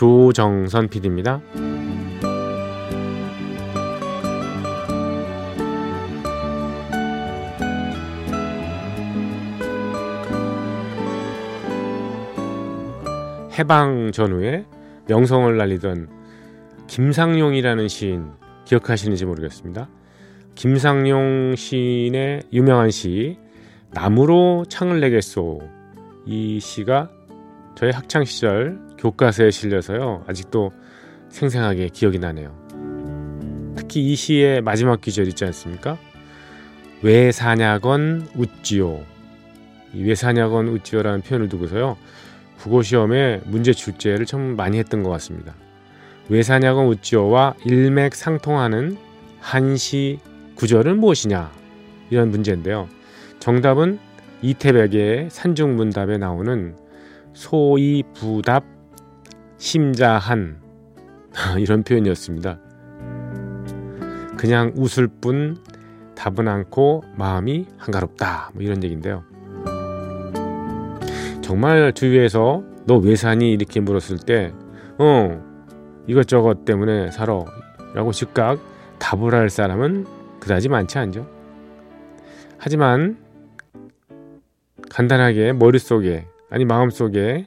조정선 PD입니다. 해방 전후에 명성을 날리던 김상용이라는 시인 기억하시는지 모르겠습니다. 김상용 시인의 유명한 시 나무로 창을 내겠소 이 시가 저의 학창 시절 교과서에 실려서요 아직도 생생하게 기억이 나네요. 특히 이 시의 마지막 기절 있지 않습니까? 왜 사냐건 웃지요. 왜 사냐건 웃지요라는 표현을 두고서요 국어 시험에 문제 출제를 참 많이 했던 것 같습니다. 왜 사냐건 웃지요와 일맥상통하는 한시 구절은 무엇이냐 이런 문제인데요. 정답은 이태백의 산중문답에 나오는 소이 부답 심자한 이런 표현이었습니다. 그냥 웃을 뿐 답은 않고 마음이 한가롭다 뭐 이런 얘기인데요. 정말 주위에서 너 왜 사니 이렇게 물었을 때 어 이것저것 때문에 살아 라고 즉각 답을 할 사람은 그다지 많지 않죠. 하지만 간단하게 머릿속에 아니 마음속에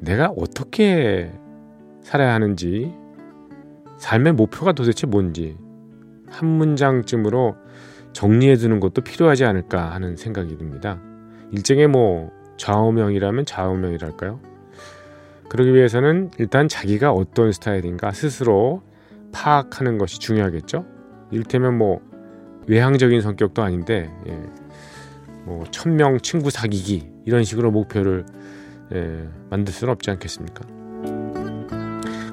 내가 어떻게 살아야 하는지 삶의 목표가 도대체 뭔지 한 문장쯤으로 정리해 두는 것도 필요하지 않을까 하는 생각이 듭니다. 일종의 뭐 좌우명이라면 좌우명이랄까요? 그러기 위해서는 일단 자기가 어떤 스타일인가 스스로 파악하는 것이 중요하겠죠. 일테면 뭐 외향적인 성격도 아닌데 예, 뭐 천명 친구 사귀기 이런 식으로 목표를 예, 만들 수는 없지 않겠습니까?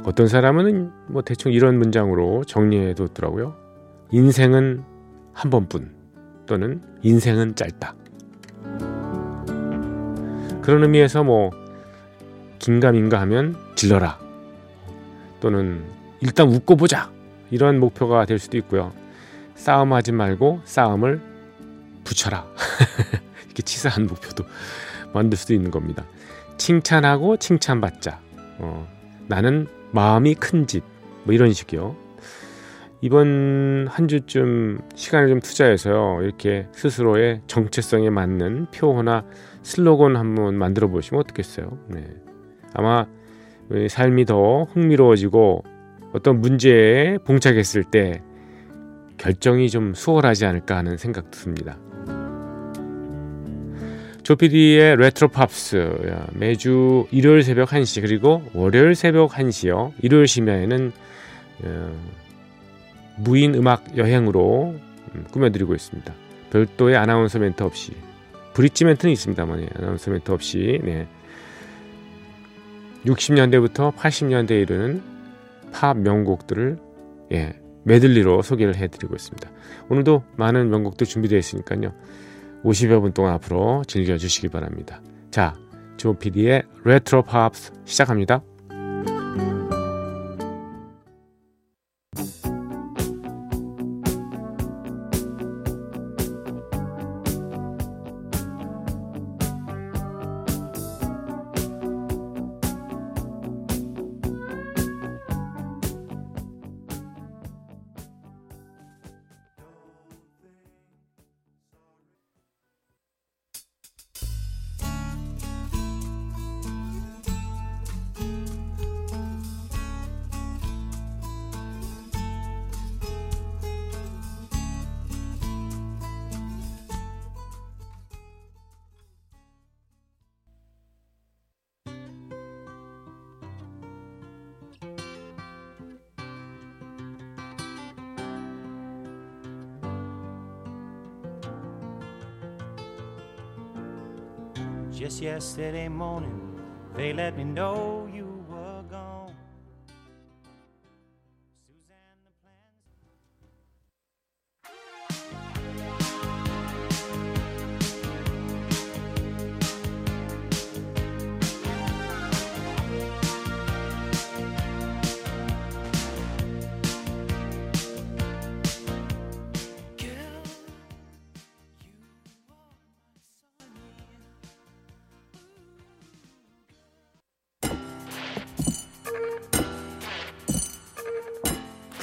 어떤 사람은 뭐 대충 이런 문장으로 정리해 뒀더라고요. 인생은 한 번뿐 또는 인생은 짧다. 그런 의미에서 뭐 긴가민가 하면 질러라 또는 일단 웃고 보자 이런 목표가 될 수도 있고요. 싸움하지 말고 싸움을 붙여라. 이렇게 치사한 목표도 만들 수도 있는 겁니다. 칭찬하고 칭찬받자. 어, 나는 마음이 큰 집. 뭐 이런 식이요. 이번 한 주쯤 시간을 좀 투자해서요. 이렇게 스스로의 정체성에 맞는 표어나 슬로건 한번 만들어 보시면 어떻겠어요? 네. 아마 삶이 더 흥미로워지고 어떤 문제에 봉착했을 때 결정이 좀 수월하지 않을까 하는 생각도 듭니다. 조피디의 레트로 팝스 매주 일요일 새벽 1시 그리고 월요일 새벽 1시요. 일요일 심야에는 어, 무인 음악 여행으로 음, 꾸며드리고 있습니다. 별도의 아나운서 멘트 없이 브릿지 멘트는 있습니다만 예, 아나운서 멘트 없이 네. 60년대부터 80년대에 이르는 팝 명곡들을 예, 메들리로 소개를 해드리고 있습니다. 오늘도 많은 명곡들 준비되어 있으니까요. 50여 분 동안 앞으로 즐겨주시기 바랍니다. 자, 조피디의 레트로 팝스 시작합니다. Just yesterday morning, they let me know you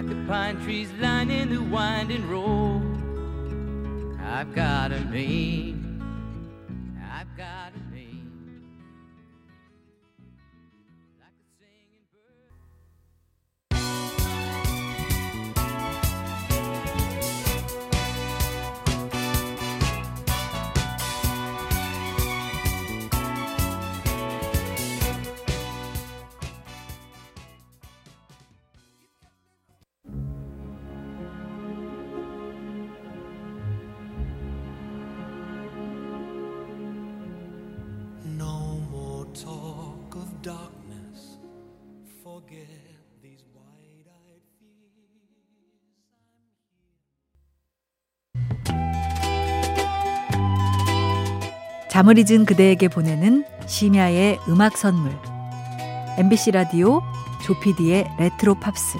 Like the pine trees lining the winding road. I've got a name. Darkness. Forget these wide-eyed fears. 잠을 잊은 그대에게 보내는 심야의 음악 선물. MBC 라디오 조피디의 레트로 팝스.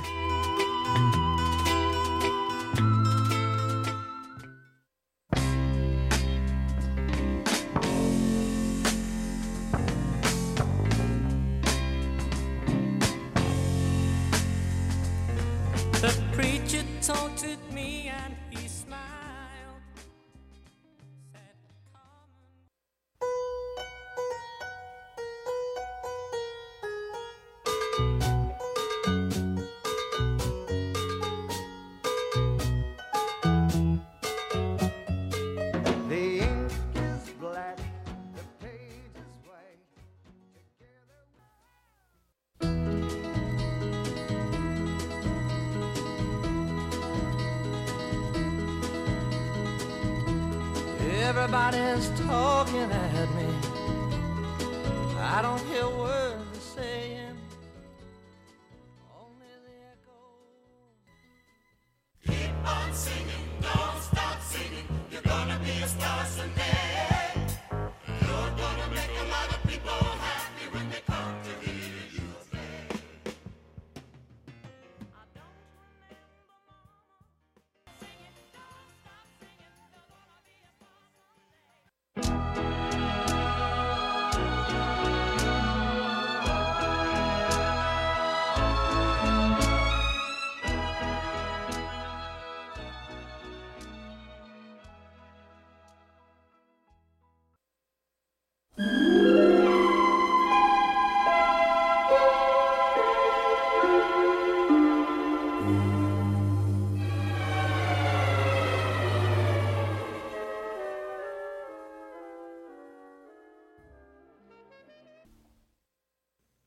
Everybody's talking at me. I don't hear words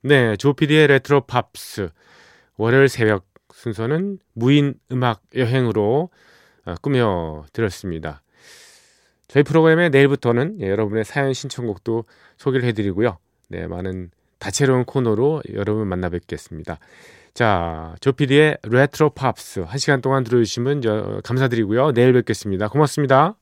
네, 조피디의 레트로 팝스 월요일 새벽 순서는 무인 음악 여행으로 어, 꾸며 드렸습니다. 저희 프로그램의 내일부터는 예, 여러분의 사연 신청곡도 소개를 해드리고요. 네, 많은 다채로운 코너로 여러분 만나 뵙겠습니다. 자, 조피디의 레트로 팝스 한 시간 동안 들어주시면 저, 감사드리고요. 내일 뵙겠습니다. 고맙습니다.